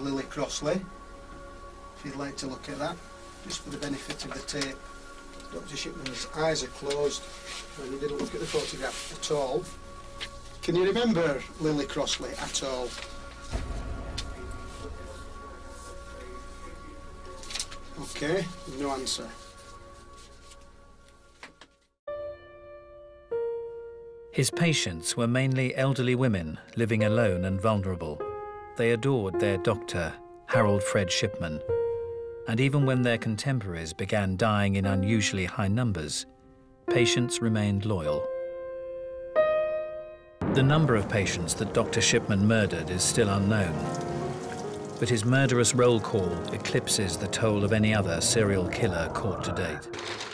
Lily Crossley, if you'd like to look at that, just for the benefit of the tape. Dr Shipman's eyes are closed and he didn't look at the photograph at all. Can you remember Lily Crossley at all? Okay, no answer. His patients were mainly elderly women living alone and vulnerable. They adored their doctor, Harold Fred Shipman. And even when their contemporaries began dying in unusually high numbers, patients remained loyal. The number of patients that Dr. Shipman murdered is still unknown, but his murderous roll call eclipses the toll of any other serial killer caught to date.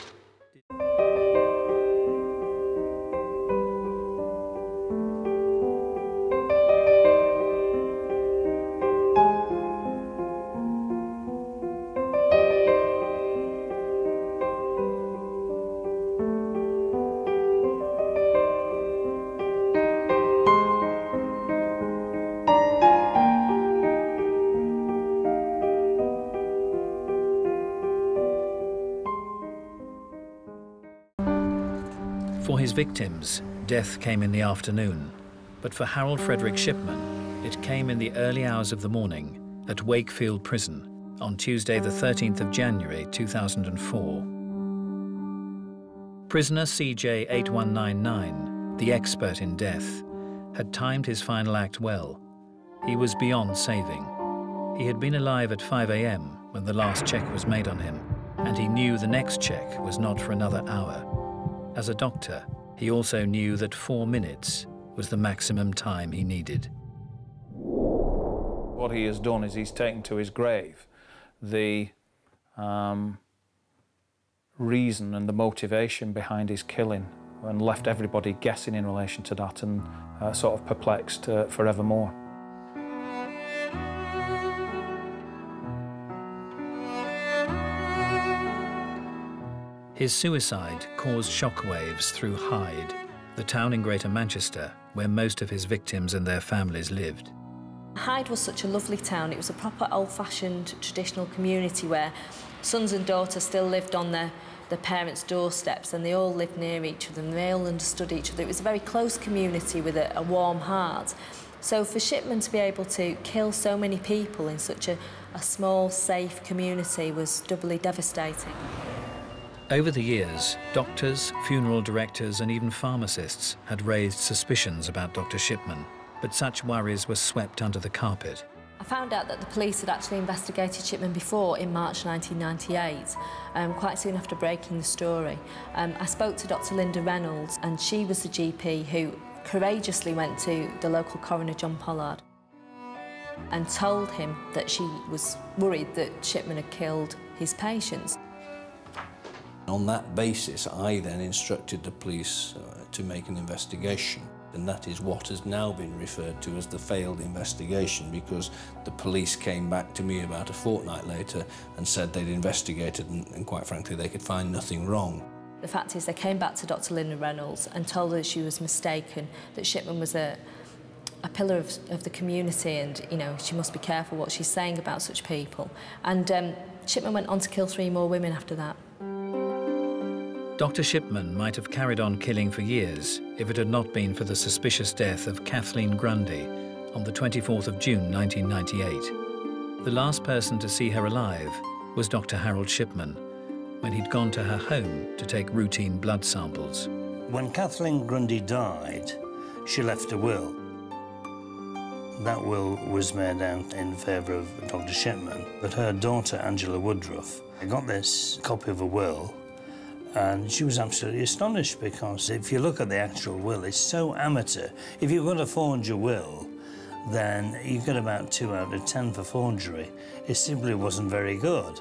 For his victims, death came in the afternoon, but for Harold Frederick Shipman, it came in the early hours of the morning at Wakefield Prison on Tuesday, the 13th of January 2004. Prisoner CJ 8199, the expert in death, had timed his final act well. He was beyond saving. He had been alive at 5 a.m. when the last check was made on him, and he knew the next check was not for another hour. As a doctor, he also knew that four minutes was the maximum time he needed. What he has done is he's taken to his grave the um, reason and the motivation behind his killing and left everybody guessing in relation to that and uh, sort of perplexed uh, forevermore. His suicide caused shockwaves through Hyde, the town in Greater Manchester where most of his victims and their families lived. Hyde was such a lovely town. It was a proper old-fashioned traditional community where sons and daughters still lived on their, their parents' doorsteps and they all lived near each other and they all understood each other. It was a very close community with a, a warm heart. So for Shipman to be able to kill so many people in such a, a small, safe community was doubly devastating. Over the years, doctors, funeral directors and even pharmacists had raised suspicions about Dr. Shipman, but such worries were swept under the carpet. I found out that the police had actually investigated Shipman before in March 1998, um, quite soon after breaking the story. Um, I spoke to Dr Linda Reynolds and she was the GP who courageously went to the local coroner John Pollard and told him that she was worried that Shipman had killed his patients. On that basis, I then instructed the police uh, to make an investigation. And that is what has now been referred to as the failed investigation because the police came back to me about a fortnight later and said they'd investigated and, and quite frankly they could find nothing wrong. The fact is they came back to Dr Linda Reynolds and told her she was mistaken, that Shipman was a, a pillar of, of the community and, you know, she must be careful what she's saying about such people. And um, Shipman went on to kill three more women after that. Dr. Shipman might have carried on killing for years if it had not been for the suspicious death of Kathleen Grundy on the 24th of June 1998. The last person to see her alive was Dr. Harold Shipman when he'd gone to her home to take routine blood samples. When Kathleen Grundy died, she left a will. That will was made out in favour of Dr. Shipman, but her daughter, Angela Woodruff, got this copy of a will and she was absolutely astonished because if you look at the actual will, it's so amateur. If you've got a forger will, then you get about two out of ten for forgery. It simply wasn't very good.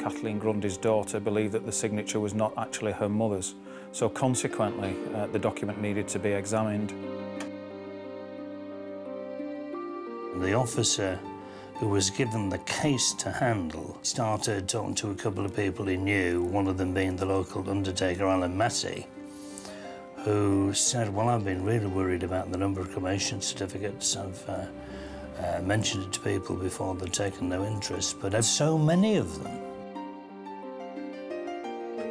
Kathleen Grundy's daughter believed that the signature was not actually her mother's, so consequently uh, the document needed to be examined. The officer who was given the case to handle, started talking to a couple of people he knew, one of them being the local undertaker, Alan Massey, who said, well, I've been really worried about the number of cremation certificates I've, uh, uh, mentioned it to people before they've taken no interest, but there's so many of them.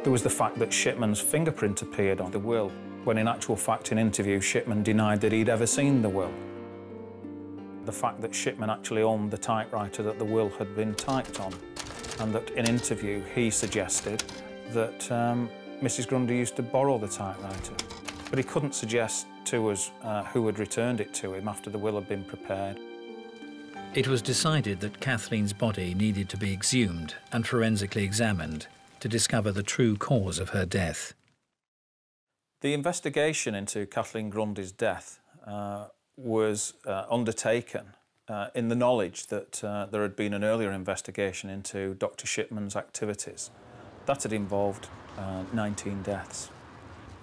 There was the fact that Shipman's fingerprint appeared on the will, when in actual fact in interview Shipman denied that he'd ever seen the will. The fact that Shipman actually owned the typewriter that the will had been typed on, and that in interview he suggested that um, Mrs Grundy used to borrow the typewriter. But he couldn't suggest to us uh, who had returned it to him after the will had been prepared. It was decided that Kathleen's body needed to be exhumed and forensically examined to discover the true cause of her death. The investigation into Kathleen Grundy's death uh, was uh, undertaken uh, in the knowledge that uh, there had been an earlier investigation into Dr Shipman's activities. That had involved uh, 19 deaths.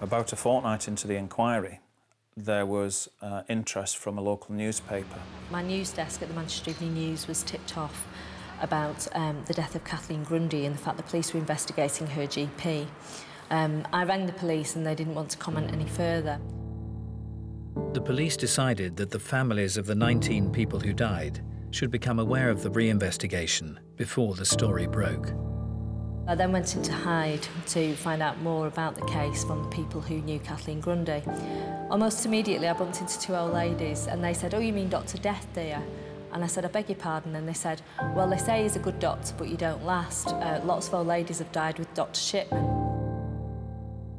About a fortnight into the inquiry, there was uh, interest from a local newspaper. My news desk at the Manchester Evening News was tipped off about um, the death of Kathleen Grundy and the fact the police were investigating her GP. Um, I rang the police and they didn't want to comment any further. The police decided that the families of the 19 people who died should become aware of the re-investigation before the story broke. I then went into Hyde to find out more about the case from the people who knew Kathleen Grundy. Almost immediately I bumped into two old ladies and they said, oh you mean Dr Death dear? And I said, I beg your pardon. And they said, well, they say he's a good doctor, but you don't last. Uh, lots of old ladies have died with Dr Shipman.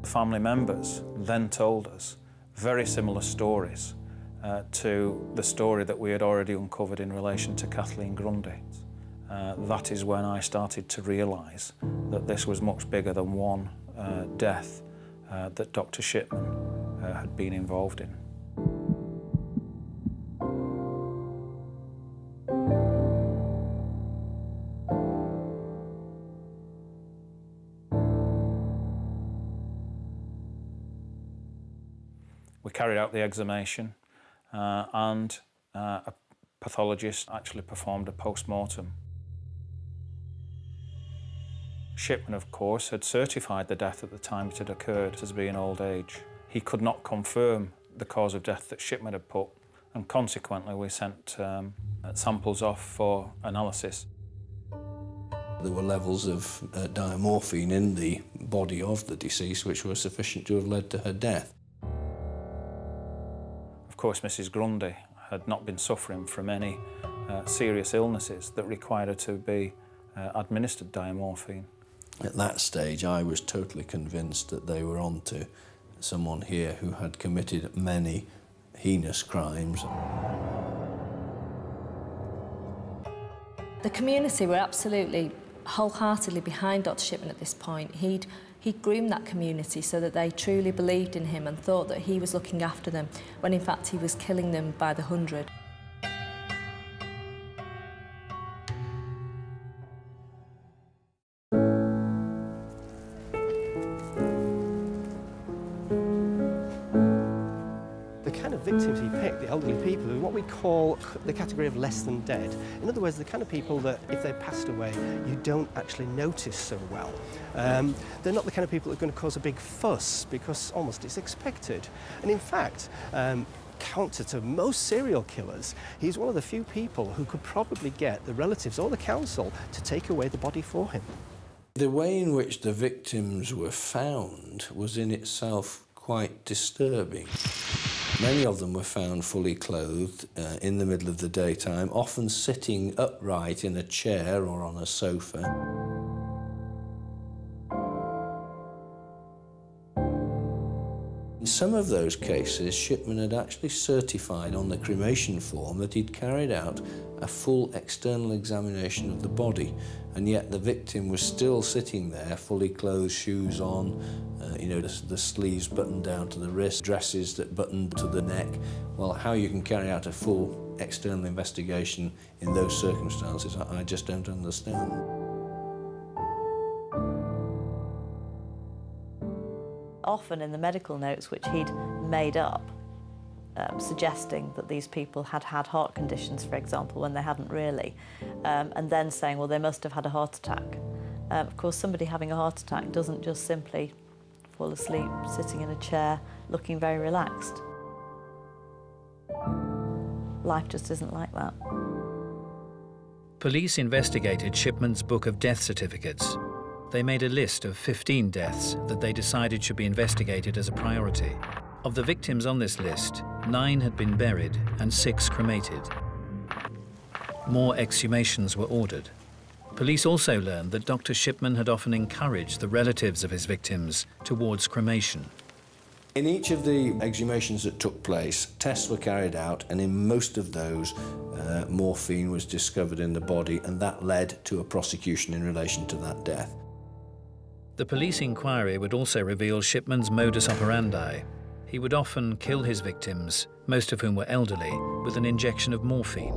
Family members then told us very similar stories uh, to the story that we had already uncovered in relation to Kathleen Grundy. Uh, that is when I started to realise that this was much bigger than one uh, death uh, that Dr Shipman uh, had been involved in. The exhumation uh, and uh, a pathologist actually performed a post-mortem. Shipman, of course, had certified the death at the time it had occurred as being old age. He could not confirm the cause of death that Shipman had put, and consequently we sent um, samples off for analysis. There were levels of uh, diamorphine in the body of the deceased which were sufficient to have led to her death. Of course, Mrs Grundy had not been suffering from any uh, serious illnesses that required her to be uh, administered diamorphine. At that stage, I was totally convinced that they were onto someone here who had committed many heinous crimes. The community were absolutely wholeheartedly behind Dr Shipman at this point. He'd, he'd groomed that community so that they truly believed in him and thought that he was looking after them, when in fact he was killing them by the hundred. The category of less than dead. In other words, the kind of people that if they've passed away, you don't actually notice so well. Um, they're not the kind of people that are going to cause a big fuss because almost it's expected. And in fact, um, counter to most serial killers, he's one of the few people who could probably get the relatives or the council to take away the body for him. The way in which the victims were found was in itself quite disturbing. Many of them were found fully clothed uh, in the middle of the daytime, often sitting upright in a chair or on a sofa. In some of those cases, Shipman had actually certified on the cremation form that he'd carried out a full external examination of the body, and yet the victim was still sitting there, fully clothed, shoes on, uh, you know, the, the sleeves buttoned down to the wrist, dresses that buttoned to the neck. Well, how you can carry out a full external investigation in those circumstances, I, I just don't understand. Often in the medical notes, which he'd made up, um, suggesting that these people had had heart conditions, for example, when they hadn't really, um, and then saying, well, they must have had a heart attack. Um, of course, somebody having a heart attack doesn't just simply fall asleep sitting in a chair looking very relaxed. life just isn't like that. Police investigated Shipman's book of death certificates. They made a list of 15 deaths that they decided should be investigated as a priority. Of the victims on this list, nine had been buried and six cremated. More exhumations were ordered. Police also learned that Dr. Shipman had often encouraged the relatives of his victims towards cremation. In each of the exhumations that took place, tests were carried out, and in most of those, uh, morphine was discovered in the body, and that led to a prosecution in relation to that death. The police inquiry would also reveal Shipman's modus operandi. He would often kill his victims, most of whom were elderly, with an injection of morphine,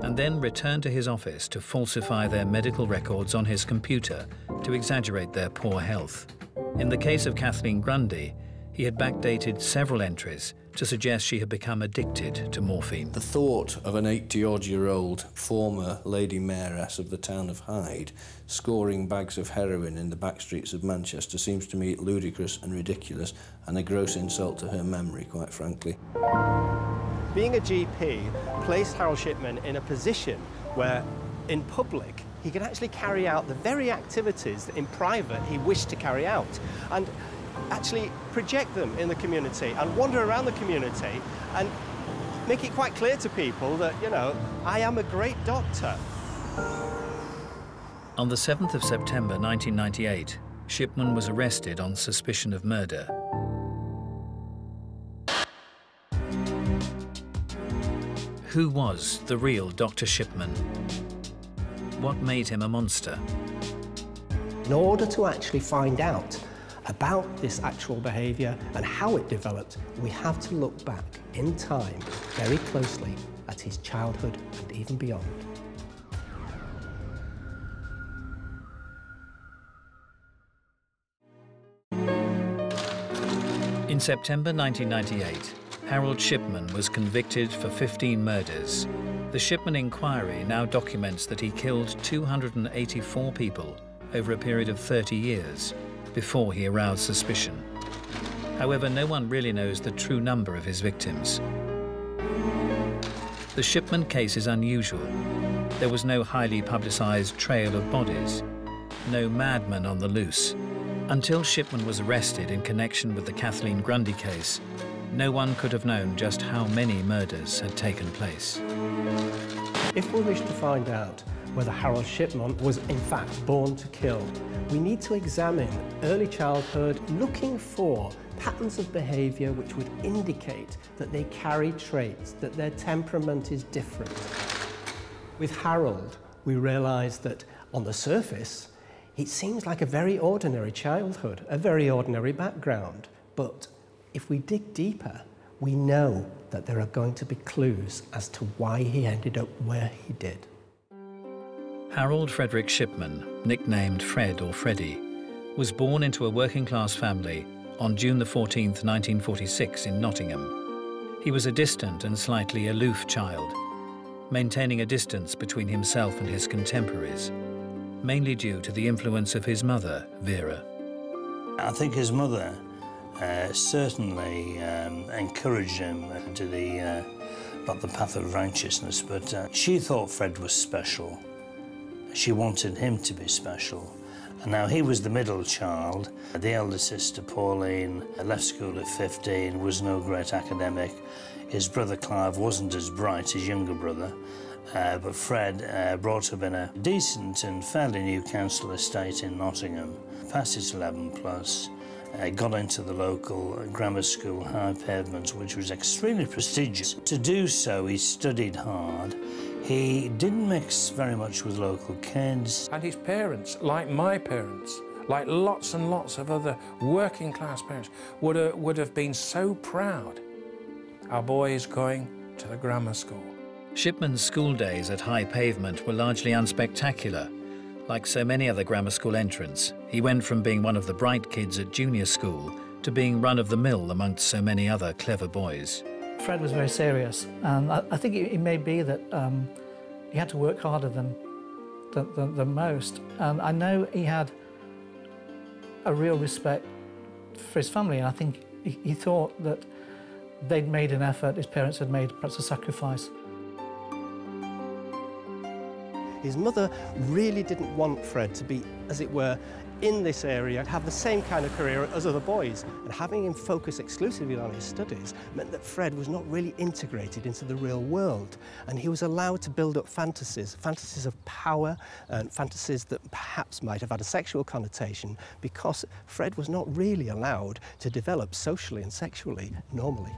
and then return to his office to falsify their medical records on his computer to exaggerate their poor health. In the case of Kathleen Grundy, he had backdated several entries to suggest she had become addicted to morphine. The thought of an 80-odd-year-old former Lady Mayoress of the town of Hyde scoring bags of heroin in the back streets of Manchester seems to me ludicrous and ridiculous and a gross insult to her memory, quite frankly. Being a GP placed Harold Shipman in a position where, in public, he could actually carry out the very activities that in private he wished to carry out. And actually project them in the community and wander around the community and make it quite clear to people that, you know, I am a great doctor. On the 7th of September 1998, Shipman was arrested on suspicion of murder. Who was the real Dr. Shipman? What made him a monster? In order to actually find out about this actual behaviour and how it developed, we have to look back in time very closely at his childhood and even beyond. In September 1998, Harold Shipman was convicted for 15 murders. The Shipman inquiry now documents that he killed 284 people over a period of 30 years before he aroused suspicion. However, no one really knows the true number of his victims. The Shipman case is unusual. There was no highly publicized trail of bodies, no madman on the loose. Until Shipman was arrested in connection with the Kathleen Grundy case, no one could have known just how many murders had taken place. If we wish to find out whether Harold Shipman was in fact born to kill, we need to examine early childhood looking for patterns of behaviour which would indicate that they carry traits, that their temperament is different. With Harold, we realise that on the surface, it seems like a very ordinary childhood, a very ordinary background. But if we dig deeper, we know that there are going to be clues as to why he ended up where he did. Harold Frederick Shipman, nicknamed Fred or Freddie, was born into a working class family on June 14, 1946, in Nottingham. He was a distant and slightly aloof child, maintaining a distance between himself and his contemporaries, mainly due to the influence of his mother, Vera. I think his mother uh, certainly um, encouraged him to the, uh, not the path of righteousness, but uh, she thought Fred was special. She wanted him to be special. And now he was the middle child. The elder sister, Pauline, left school at 15, was no great academic. His brother Clive wasn't as bright, as his younger brother. Uh, but Fred uh, brought up in a decent and fairly new council estate in Nottingham, passed his 11 plus, uh, got into the local grammar school, High Pavements, which was extremely prestigious. To do so, he studied hard. He didn't mix very much with local kids. And his parents, like my parents, like lots and lots of other working class parents, would have, would have been so proud. Our boy is going to the grammar school. Shipman's school days at High Pavement were largely unspectacular. Like so many other grammar school entrants, he went from being one of the bright kids at junior school to being run of the mill amongst so many other clever boys. Fred was very serious, and I, I think it, it, may be that um, he had to work harder than, than, than, than most. And I know he had a real respect for his family, and I think he, he thought that they'd made an effort, his parents had made perhaps a sacrifice. His mother really didn't want Fred to be, as it were, in this area, have the same kind of career as other boys. And having him focus exclusively on his studies meant that Fred was not really integrated into the real world. And he was allowed to build up fantasies, fantasies of power and fantasies that perhaps might have had a sexual connotation because Fred was not really allowed to develop socially and sexually normally.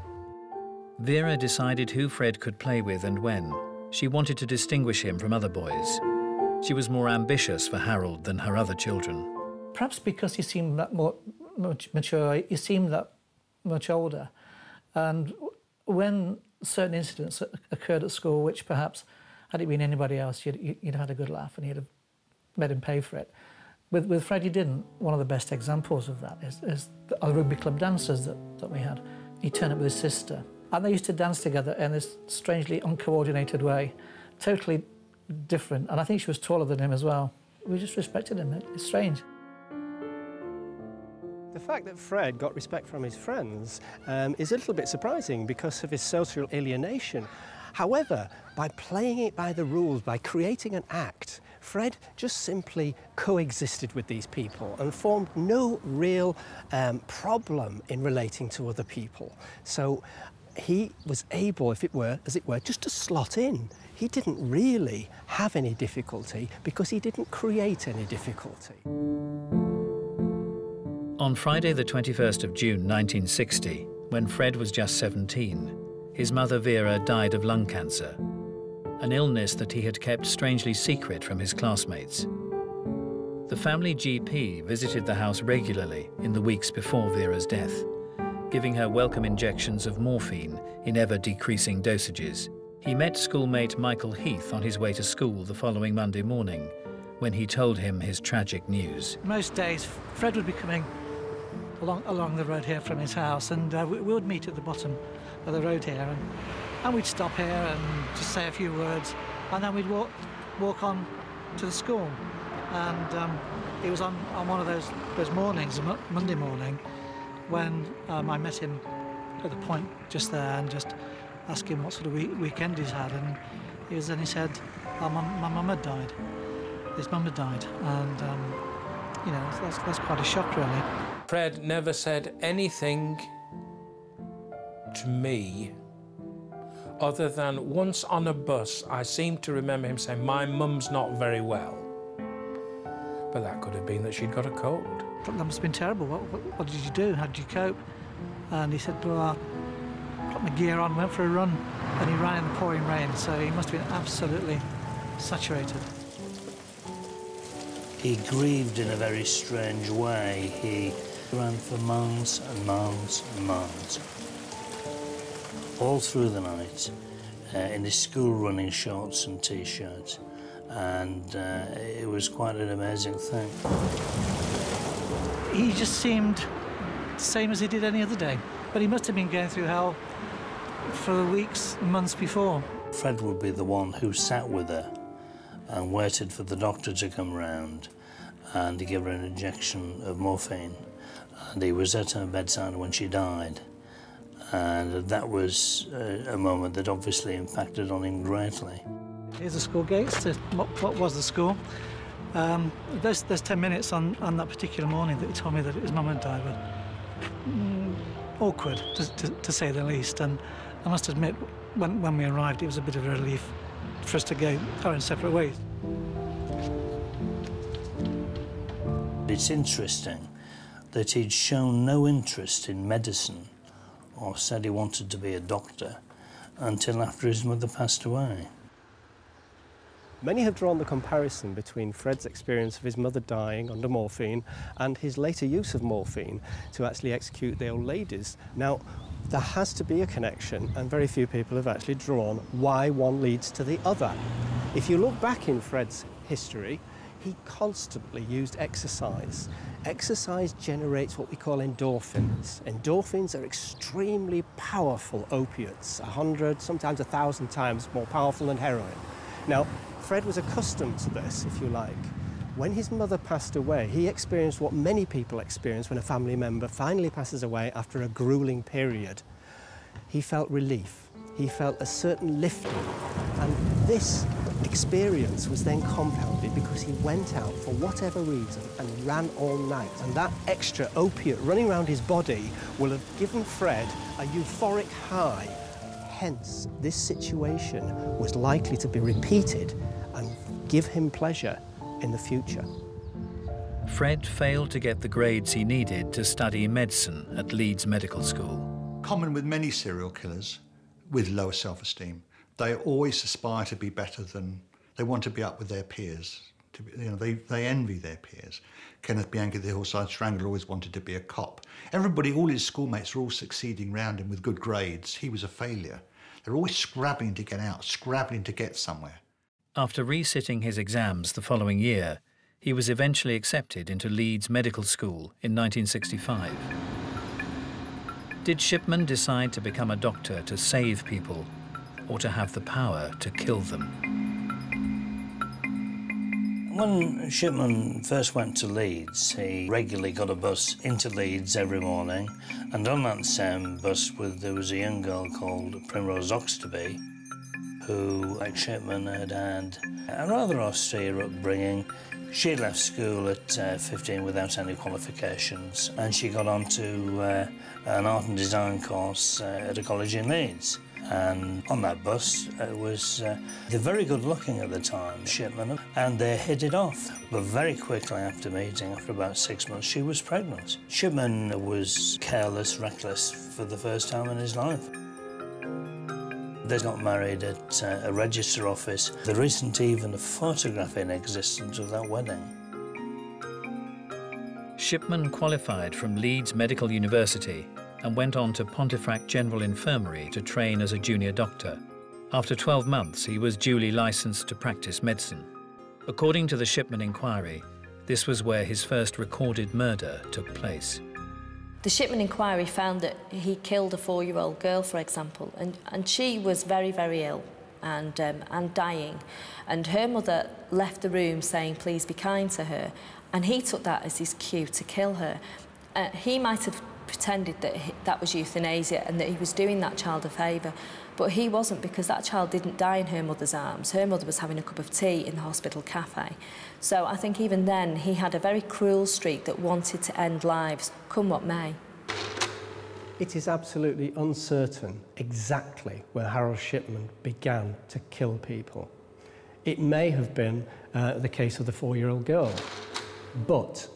Vera decided who Fred could play with and when. She wanted to distinguish him from other boys. She was more ambitious for Harold than her other children. Perhaps because he seemed that more mature, he seemed that much older. And when certain incidents occurred at school, which perhaps had it been anybody else, you'd, you'd had a good laugh and you'd have made him pay for it. With, with Fred, you didn't. One of the best examples of that is, is the rugby club dancers that, that we had. He turned up with his sister, and they used to dance together in this strangely uncoordinated way, totally different. And I think she was taller than him as well. We just respected him. It's strange. The fact that Fred got respect from his friends um, is a little bit surprising because of his social alienation. However, by playing it by the rules, by creating an act, Fred just simply coexisted with these people and formed no real um, problem in relating to other people. So he was able, if it were, as it were, just to slot in. He didn't really have any difficulty because he didn't create any difficulty. On Friday, the 21st of June 1960, when Fred was just 17, his mother Vera died of lung cancer, an illness that he had kept strangely secret from his classmates. The family GP visited the house regularly in the weeks before Vera's death, giving her welcome injections of morphine in ever decreasing dosages. He met schoolmate Michael Heath on his way to school the following Monday morning when he told him his tragic news. Most days, Fred would be coming along, along the road here from his house, and uh, we, we, would meet at the bottom of the road here, and, and we'd stop here and just say a few words, and then we'd walk walk on to the school. And um, it was on, on one of those those mornings, Monday morning, when um, I met him at the point just there and just asked him what sort of week, weekend he's had, and he was then he said, oh, my, my mum had died. His mum had died, and um, you know that's, that's quite a shock, really. Fred never said anything to me other than once on a bus, I seem to remember him saying, My mum's not very well. But that could have been that she'd got a cold. That must have been terrible. What, what, what did you do? How did you cope? And he said, Well, I put my gear on, went for a run, and he ran in the pouring rain, so he must have been absolutely saturated. He grieved in a very strange way. He ran for months and months and months. All through the night, uh, in his school running shorts and t-shirts. And uh, it was quite an amazing thing. He just seemed the same as he did any other day. But he must have been going through hell for the weeks and months before. Fred would be the one who sat with her and waited for the doctor to come round and to give her an injection of morphine and he was at her bedside when she died. And that was a, a moment that obviously impacted on him greatly. Here's the school gates, what, what was the school. Um, there's, there's 10 minutes on, on that particular morning that he told me that his mum had died, but mm, awkward, to, to, to, say the least. And I must admit, when, when we arrived, it was a bit of a relief for us to go our own separate ways. It's interesting that he'd shown no interest in medicine or said he wanted to be a doctor until after his mother passed away. Many have drawn the comparison between Fred's experience of his mother dying under morphine and his later use of morphine to actually execute the old ladies. Now, there has to be a connection, and very few people have actually drawn why one leads to the other. If you look back in Fred's history, he constantly used exercise. Exercise generates what we call endorphins. Endorphins are extremely powerful opiates, a hundred, sometimes a thousand times more powerful than heroin. Now, Fred was accustomed to this, if you like. When his mother passed away, he experienced what many people experience when a family member finally passes away after a grueling period. He felt relief. He felt a certain lifting. And this experience was then compounded because he went out for whatever reason and ran all night. And that extra opiate running around his body will have given Fred a euphoric high. Hence, this situation was likely to be repeated and give him pleasure in the future. Fred failed to get the grades he needed to study medicine at Leeds Medical School. Common with many serial killers with lower self-esteem. They always aspire to be better than, they want to be up with their peers. Be, you know, they, they envy their peers. Kenneth Bianchi, the Hillside Strangler, always wanted to be a cop. Everybody, all his schoolmates were all succeeding round him with good grades. He was a failure. They're always scrabbling to get out, scrabbling to get somewhere. After resitting his exams the following year, he was eventually accepted into Leeds Medical School in 1965. Did Shipman decide to become a doctor to save people or to have the power to kill them? When Shipman first went to Leeds, he regularly got a bus into Leeds every morning, and on that same bus with, there was a young girl called Primrose Oxtoby, who, like Shipman, had had a rather austere upbringing. She left school at uh, 15 without any qualifications, and she got onto uh, an art and design course uh, at a college in Leeds. And on that bus it was uh, they're very good looking at the time, Shipman, and they hit it off. But very quickly after meeting, after about six months, she was pregnant. Shipman was careless, reckless for the first time in his life. They got married at uh, a register office. There isn't even a photograph in existence of that wedding. Shipman qualified from Leeds Medical University and went on to Pontefract General Infirmary to train as a junior doctor. After 12 months, he was duly licensed to practice medicine. According to the Shipman inquiry, this was where his first recorded murder took place. The Shipman inquiry found that he killed a four-year-old girl, for example, and, and she was very, very ill and, um, and dying. And her mother left the room saying, please be kind to her. And he took that as his cue to kill her. Uh, he might have pretended that he, that was euthanasia and that he was doing that child a favour. But he wasn't because that child didn't die in her mother's arms. Her mother was having a cup of tea in the hospital cafe. So I think even then he had a very cruel streak that wanted to end lives, come what may. It is absolutely uncertain exactly where Harold Shipman began to kill people. It may have been uh, the case of the four-year-old girl, but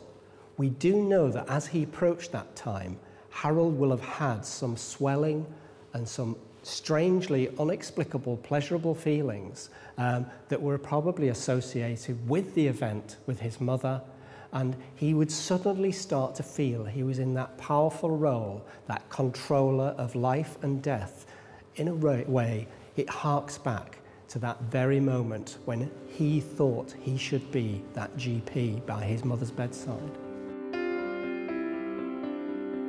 we do know that as he approached that time, Harold will have had some swelling and some strangely unexplicable pleasurable feelings um, that were probably associated with the event with his mother and he would suddenly start to feel he was in that powerful role, that controller of life and death. In a way, it harks back to that very moment when he thought he should be that GP by his mother's bedside.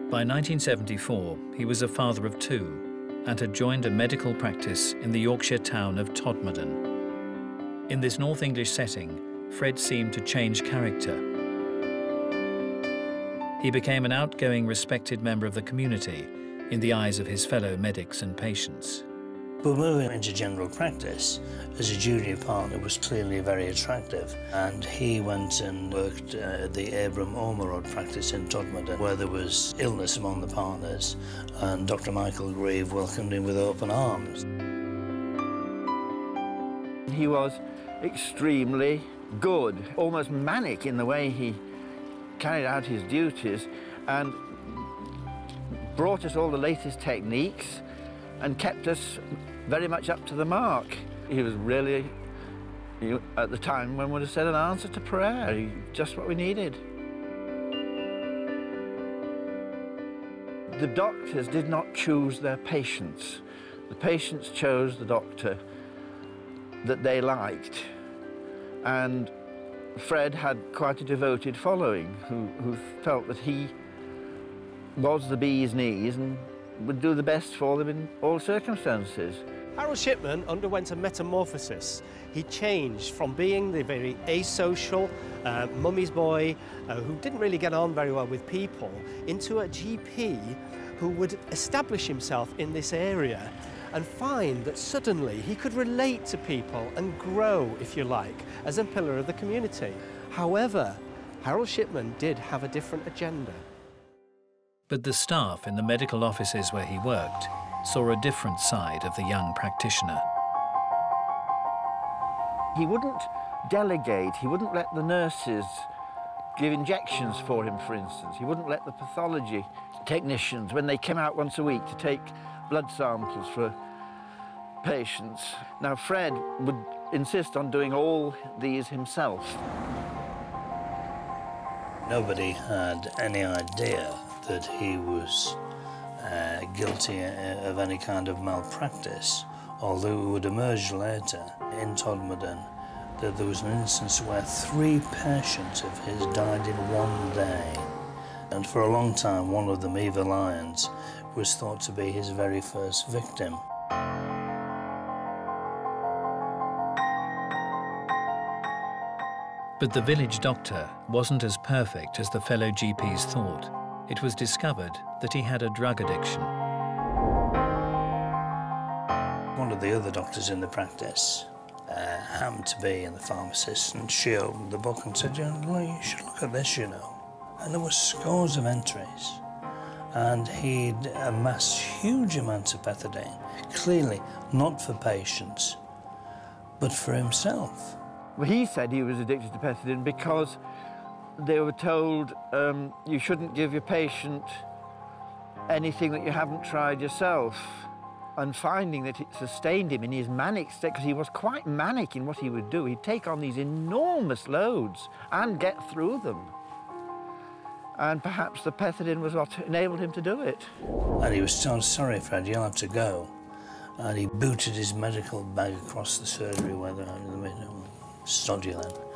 By 1974, he was a father of two and had joined a medical practice in the Yorkshire town of Todmorden. In this North English setting, Fred seemed to change character. He became an outgoing, respected member of the community in the eyes of his fellow medics and patients. But moving into general practice as a junior partner was clearly very attractive. And he went and worked uh, at the Abram Ormerod practice in Todmorden, where there was illness among the partners. And Dr. Michael Grieve welcomed him with open arms. He was extremely good, almost manic in the way he carried out his duties and brought us all the latest techniques and kept us very much up to the mark. He was really, he, at the time, one would have said an answer to prayer, he, just what we needed. The doctors did not choose their patients. The patients chose the doctor that they liked. And Fred had quite a devoted following who, who felt that he was the bee's knees and would do the best for them in all circumstances. Harold Shipman underwent a metamorphosis. He changed from being the very asocial uh, mummy's boy uh, who didn't really get on very well with people into a GP who would establish himself in this area and find that suddenly he could relate to people and grow, if you like, as a pillar of the community. However, Harold Shipman did have a different agenda. But the staff in the medical offices where he worked saw a different side of the young practitioner. He wouldn't delegate, he wouldn't let the nurses give injections for him, for instance. He wouldn't let the pathology technicians, when they came out once a week to take blood samples for patients. Now, Fred would insist on doing all these himself. Nobody had any idea that he was guilty of any kind of malpractice, although it would emerge later in Todmorden that there was an instance where three patients of his died in one day. And for a long time, one of them, Eva Lyons, was thought to be his very first victim. But the village doctor wasn't as perfect as the fellow GPs thought. It was discovered that he had a drug addiction. One of the other doctors in the practice uh, happened to be in the pharmacist, and she opened the book and said, you, know, you should look at this, you know. And there were scores of entries. And he'd amassed huge amounts of pethidine, clearly not for patients, but for himself. Well, he said he was addicted to pethidine because they were told um, you shouldn't give your patient anything that you haven't tried yourself. And finding that it sustained him in his manic state, because he was quite manic in what he would do. He'd take on these enormous loads and get through them. And perhaps the pethidine was what enabled him to do it. And he was so sorry, Fred, you'll have to go. And he booted his medical bag across the surgery where the, the sod you then.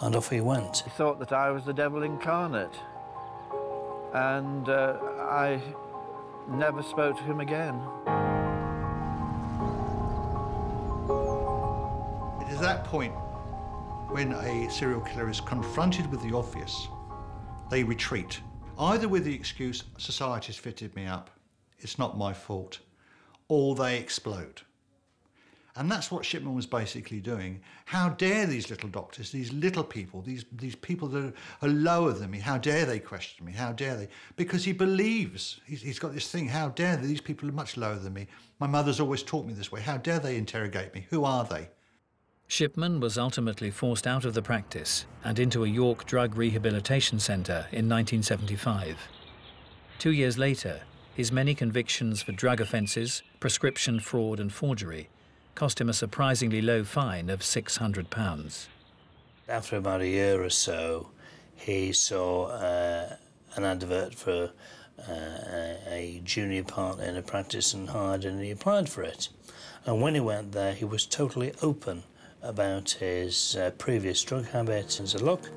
And off he went. He thought that I was the devil incarnate. And uh, I never spoke to him again. It is that point when a serial killer is confronted with the obvious, they retreat, either with the excuse, society's fitted me up, it's not my fault, or they explode. And that's what Shipman was basically doing. How dare these little doctors, these little people, these, these people that are lower than me, how dare they question me? How dare they? Because he believes, he's, he's got this thing, how dare they? These people are much lower than me. My mother's always taught me this way. How dare they interrogate me? Who are they? Shipman was ultimately forced out of the practice and into a York drug rehabilitation centre in 1975. Two years later, his many convictions for drug offences, prescription fraud and forgery cost him a surprisingly low fine of £600. After about a year or so, he saw uh, an advert for uh, a junior partner in a practice and hired and he applied for it. And when he went there, he was totally open about his uh, previous drug habits and said, look,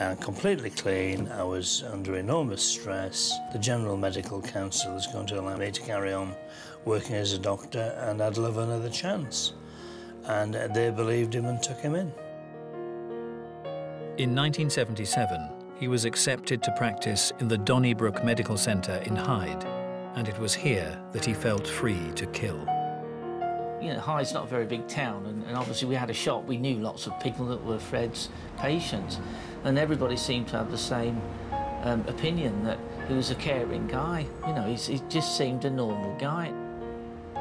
I'm completely clean. I was under enormous stress. The General Medical Council is going to allow me to carry on working as a doctor and I'd love another chance. And they believed him and took him in. In 1977, he was accepted to practice in the Donnybrook Medical Centre in Hyde, and it was here that he felt free to kill. You know, Hyde's not a very big town, and, and obviously we had a shop. We knew lots of people that were Fred's patients, and everybody seemed to have the same um, opinion that he was a caring guy. You know, he just seemed a normal guy.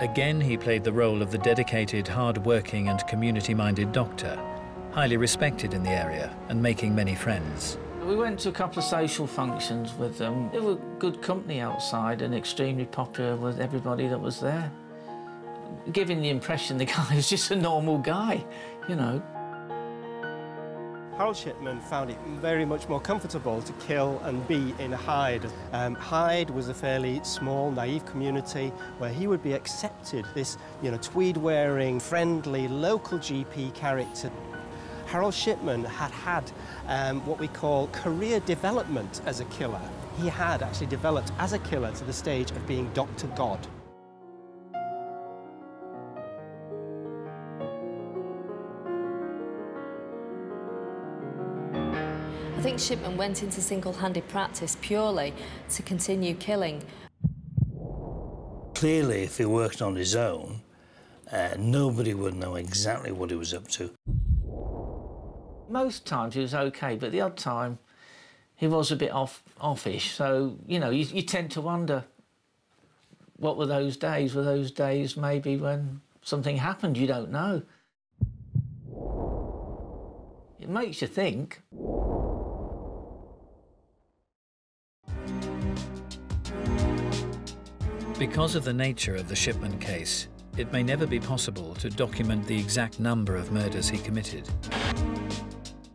Again, he played the role of the dedicated, hard-working and community-minded doctor, highly respected in the area and making many friends. We went to a couple of social functions with them. They were good company outside and extremely popular with everybody that was there. Giving the impression the guy was just a normal guy, you know. Harold Shipman found it very much more comfortable to kill and be in Hyde. Um, Hyde was a fairly small, naive community where he would be accepted, this you know, tweed-wearing, friendly, local GP character. Harold Shipman had had um, what we call career development as a killer. He had actually developed as a killer to the stage of being Dr. God. I think Shipman went into single-handed practice purely to continue killing. Clearly, if he worked on his own, uh, nobody would know exactly what he was up to. Most times he was okay, but the odd time he was a bit off offish. So you know, you, you tend to wonder what were those days? Were those days maybe when something happened? You don't know. It makes you think. Because of the nature of the Shipman case, it may never be possible to document the exact number of murders he committed.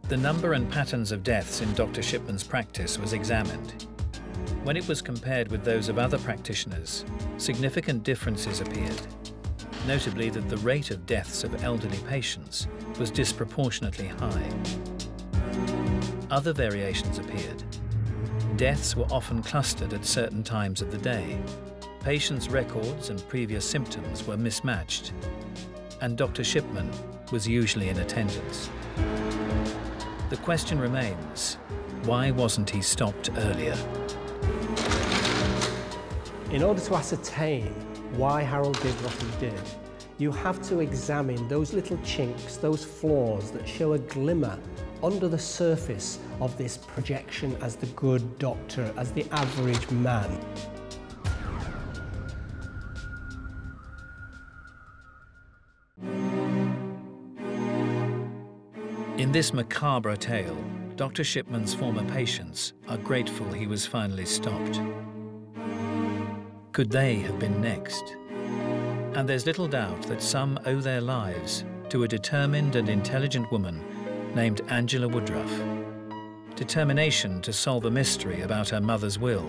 The number and patterns of deaths in Dr. Shipman's practice was examined. When it was compared with those of other practitioners, significant differences appeared. Notably that the rate of deaths of elderly patients was disproportionately high. Other variations appeared. Deaths were often clustered at certain times of the day, patients' records and previous symptoms were mismatched, and Dr. Shipman was usually in attendance. The question remains, why wasn't he stopped earlier? In order to ascertain why Harold did what he did, you have to examine those little chinks, those flaws that show a glimmer under the surface of this projection as the good doctor, as the average man. In this macabre tale, Dr. Shipman's former patients are grateful he was finally stopped. Could they have been next? And there's little doubt that some owe their lives to a determined and intelligent woman named Angela Woodruff. Determination to solve a mystery about her mother's will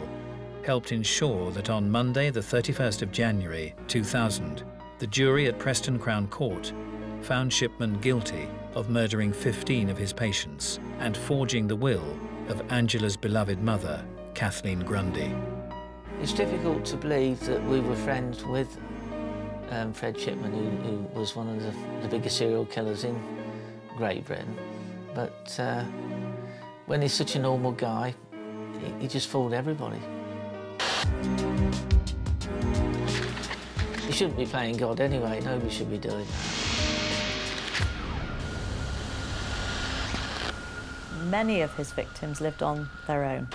helped ensure that on Monday, the 31st of January 2000, the jury at Preston Crown Court found Shipman guilty of murdering 15 of his patients and forging the will of Angela's beloved mother, Kathleen Grundy. It's difficult to believe that we were friends with um, Fred Shipman, who, who, was one of the, the, biggest serial killers in Great Britain. But uh, when he's such a normal guy, he, he just fooled everybody. He shouldn't be playing God anyway. Nobody should be doing that. Many of his victims lived on their own.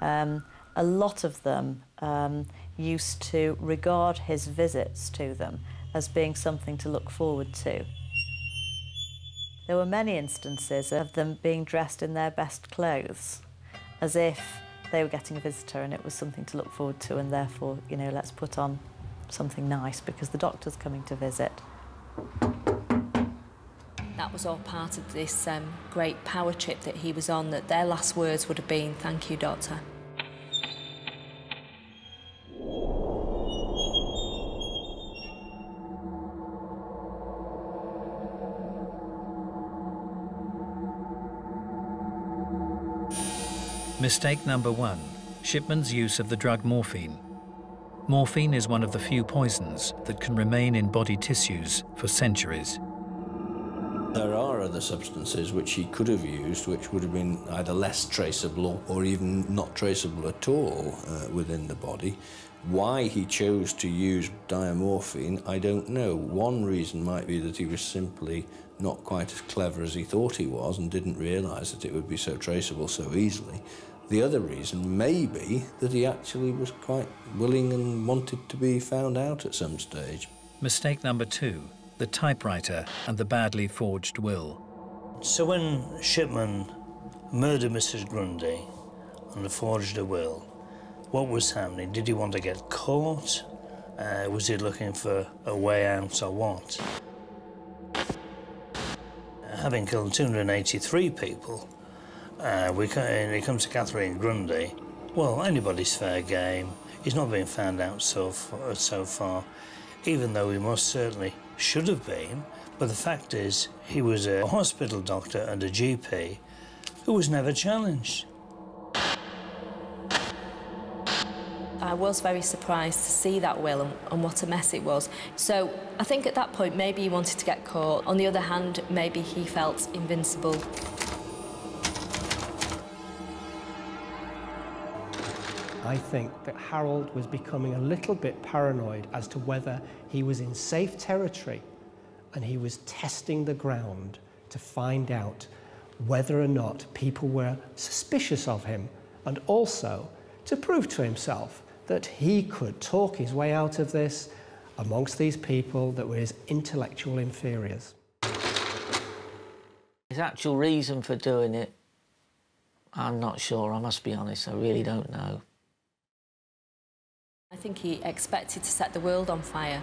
Um, a lot of them um, used to regard his visits to them as being something to look forward to. There were many instances of them being dressed in their best clothes, as if they were getting a visitor and it was something to look forward to, and therefore, you know, let's put on something nice because the doctor's coming to visit was all part of this um, great power trip that he was on, that their last words would have been, thank you, doctor. Mistake number one, Shipman's use of the drug morphine. Morphine is one of the few poisons that can remain in body tissues for centuries. There are other substances which he could have used which would have been either less traceable or even not traceable at all uh, within the body. Why he chose to use diamorphine, I don't know. One reason might be that he was simply not quite as clever as he thought he was and didn't realise that it would be so traceable so easily. The other reason may be that he actually was quite willing and wanted to be found out at some stage. Mistake number two the typewriter and the badly forged will. So when Shipman murdered Mrs. Grundy and forged a will, what was happening? Did he want to get caught? Uh, was he looking for a way out or what? Having killed 283 people, uh, we, and it comes to Kathleen Grundy, well, anybody's fair game. He's not been found out so far, so far, even though we most certainly should have been, but the fact is, he was a hospital doctor and a GP who was never challenged. I was very surprised to see that will and, and, what a mess it was. So I think at that point maybe he wanted to get caught. On the other hand, maybe he felt invincible. I think that Harold was becoming a little bit paranoid as to whether he was in safe territory and he was testing the ground to find out whether or not people were suspicious of him and also to prove to himself that he could talk his way out of this amongst these people that were his intellectual inferiors. His actual reason for doing it, I'm not sure, I must be honest, I really don't know. I think he expected to set the world on fire,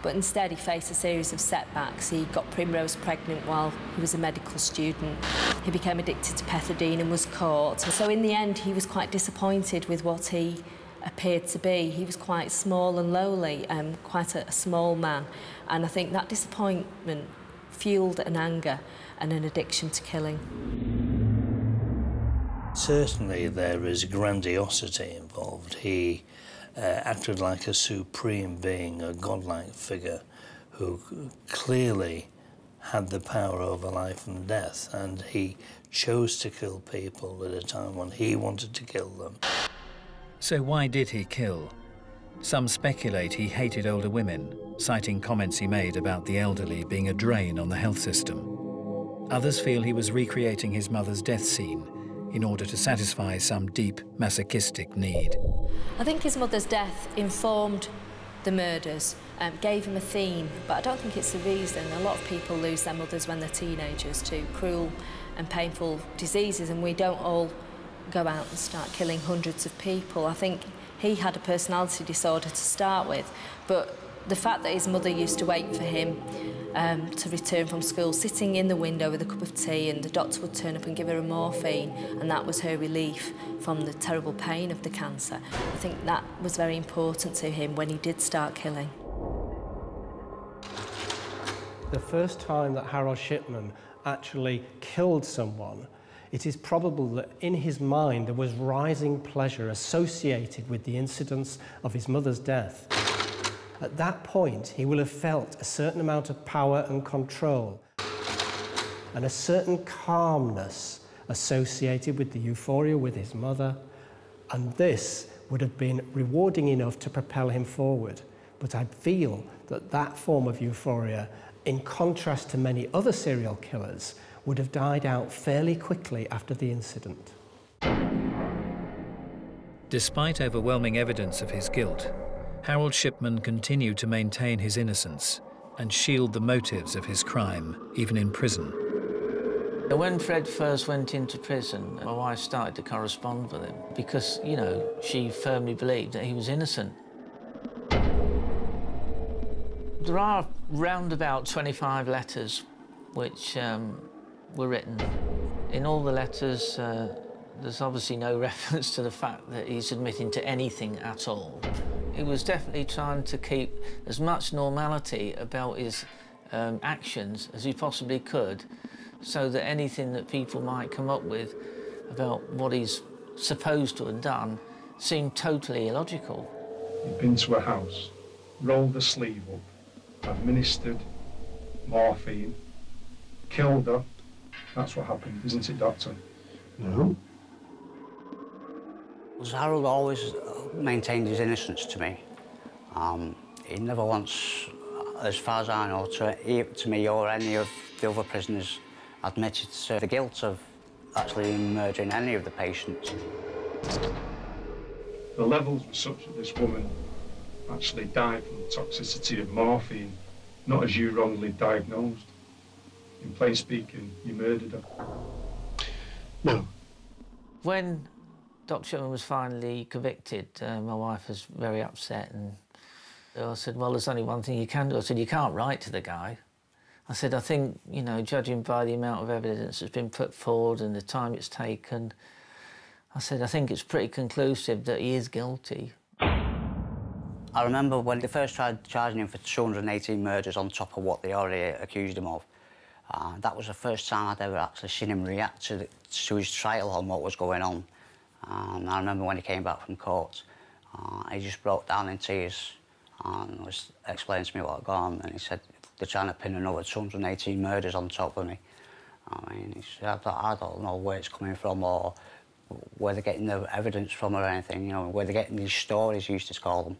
but instead he faced a series of setbacks. He got Primrose pregnant while he was a medical student. He became addicted to pethidine and was caught. So in the end, he was quite disappointed with what he appeared to be. He was quite small and lowly, um, quite a, a small man. And I think that disappointment fueled an anger and an addiction to killing. Certainly there is grandiosity involved. He uh, acted like a supreme being, a godlike figure who clearly had the power over life and death, and he chose to kill people at a time when he wanted to kill them. So why did he kill? Some speculate he hated older women, citing comments he made about the elderly being a drain on the health system. Others feel he was recreating his mother's death scene in order to satisfy some deep masochistic need. I think his mother's death informed the murders, um, gave him a theme, but I don't think it's the reason. A lot of people lose their mothers when they're teenagers to cruel and painful diseases, and we don't all go out and start killing hundreds of people. I think he had a personality disorder to start with, but the fact that his mother used to wait for him um, to return from school, sitting in the window with a cup of tea, and the doctor would turn up and give her a morphine, and that was her relief from the terrible pain of the cancer. I think that was very important to him when he did start killing. The first time that Harold Shipman actually killed someone, it is probable that in his mind there was rising pleasure associated with the incidents of his mother's death. At that point, he will have felt a certain amount of power and control and a certain calmness associated with the euphoria with his mother. And this would have been rewarding enough to propel him forward. But I feel that that form of euphoria, in contrast to many other serial killers, would have died out fairly quickly after the incident. Despite overwhelming evidence of his guilt, Harold Shipman continued to maintain his innocence and shield the motives of his crime, even in prison. When Fred first went into prison, my wife started to correspond with him because, you know, she firmly believed that he was innocent. There are round about 25 letters which um, were written. In all the letters, uh, there's obviously no reference to the fact that he's admitting to anything at all. He was definitely trying to keep as much normality about his um, actions as he possibly could so that anything that people might come up with about what he's supposed to have done seemed totally illogical. He'd been to a house, rolled the sleeve up, administered morphine, killed her. That's what happened, isn't it, Doctor? No. Harold always maintained his innocence to me. Um, he never once, as far as I know, to, to me or any of the other prisoners admitted to the guilt of actually murdering any of the patients. The levels were such that this woman actually died from the toxicity of morphine, not as you wrongly diagnosed. In plain speaking, you murdered her. No. When Dr. Shipman was finally convicted, uh, my wife was very upset and I said, well, there's only one thing you can do. I said, you can't write to the guy. I said, I think, you know, judging by the amount of evidence that's been put forward and the time it's taken, I said, I think it's pretty conclusive that he is guilty. I remember when they first tried charging him for 218 murders on top of what they already accused him of. Uh, that was the first time I'd ever actually seen him react to, the, to his trial on what was going on. And I remember when he came back from court, uh, he just broke down in tears and was explaining to me what had gone. And he said, they're trying to pin another 218 murders on top of me. I mean, he said, I don't, know where it's coming from or where they're getting the evidence from or anything, you know, where they're getting these stories, he used to call them.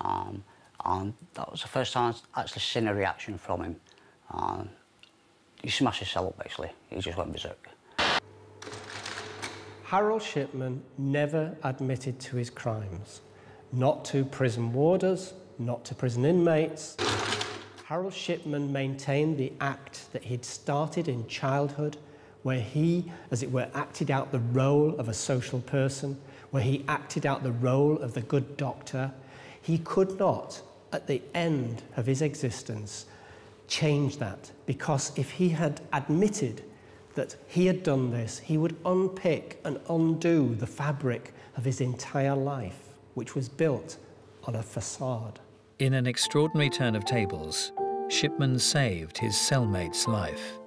Um, and that was the first time I actually seen a reaction from him. Um, he smashed his cell up, basically. He just went berserk. Harold Shipman never admitted to his crimes. Not to prison warders, not to prison inmates. Harold Shipman maintained the act that he'd started in childhood, where he, as it were, acted out the role of a social person, where he acted out the role of the good doctor. He could not, at the end of his existence, change that, because if he had admitted that he had done this, he would unpick and undo the fabric of his entire life, which was built on a facade. In an extraordinary turn of tables, Shipman saved his cellmate's life.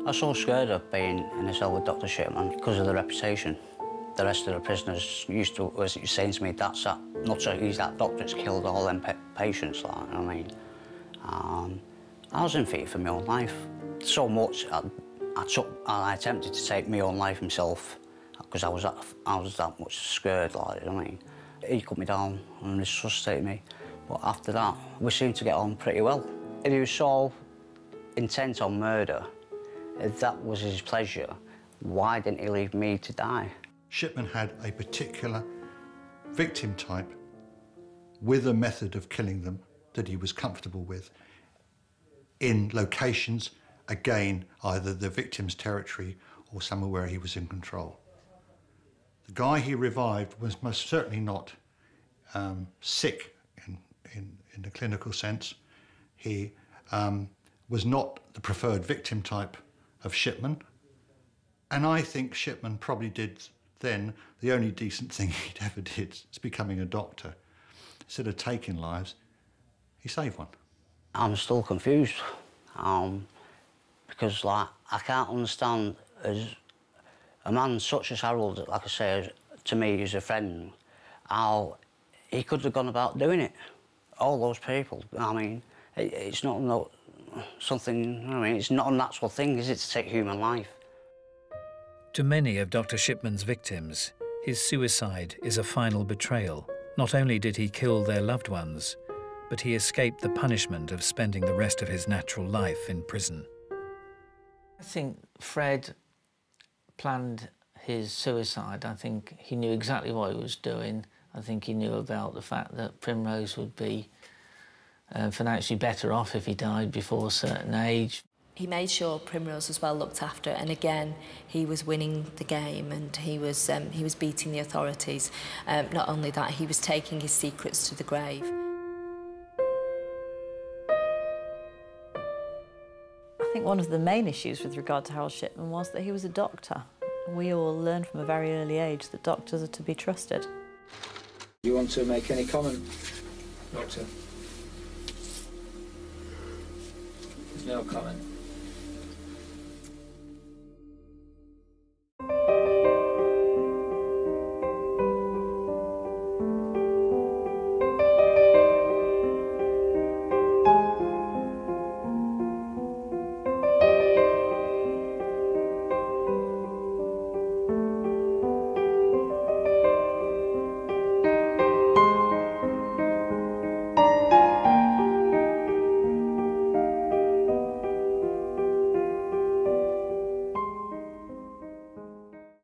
I was so scared of being in a cell with Dr. Shipman because of the reputation. The rest of the prisoners used to was saying to me, "That's that not so He's that doctor that's killed all them pa patients." Like, you know what I mean, um, I was in fear for my own life. So much I, I took, I attempted to take my own life myself because I was that, I was that much scared. Like, you know what I mean, he cut me down and resuscitated me. But after that, we seemed to get on pretty well. If he was so intent on murder, if that was his pleasure, why didn't he leave me to die? Shipman had a particular victim type with a method of killing them that he was comfortable with in locations, again, either the victim's territory or somewhere where he was in control. The guy he revived was most certainly not um, sick in, in, in the clinical sense. He um, was not the preferred victim type of Shipman. And I think Shipman probably did then the only decent thing he'd ever did is becoming a doctor. Instead of taking lives, he saved one. I'm still confused um, because, like, I can't understand as a man such as Harold, like I say, to me, he's a friend, how he could have gone about doing it. All those people. I mean, it, it's not no, something. I mean, it's not a natural thing, is it, to take human life? To many of Dr. Shipman's victims, his suicide is a final betrayal. Not only did he kill their loved ones, but he escaped the punishment of spending the rest of his natural life in prison. I think Fred planned his suicide. I think he knew exactly what he was doing. I think he knew about the fact that Primrose would be uh, financially better off if he died before a certain age. He made sure Primrose was well looked after, and again, he was winning the game and he was um, he was beating the authorities. Um, not only that, he was taking his secrets to the grave. I think one of the main issues with regard to Harold Shipman was that he was a doctor. We all learned from a very early age that doctors are to be trusted. Do you want to make any comment, Doctor? There's no comment.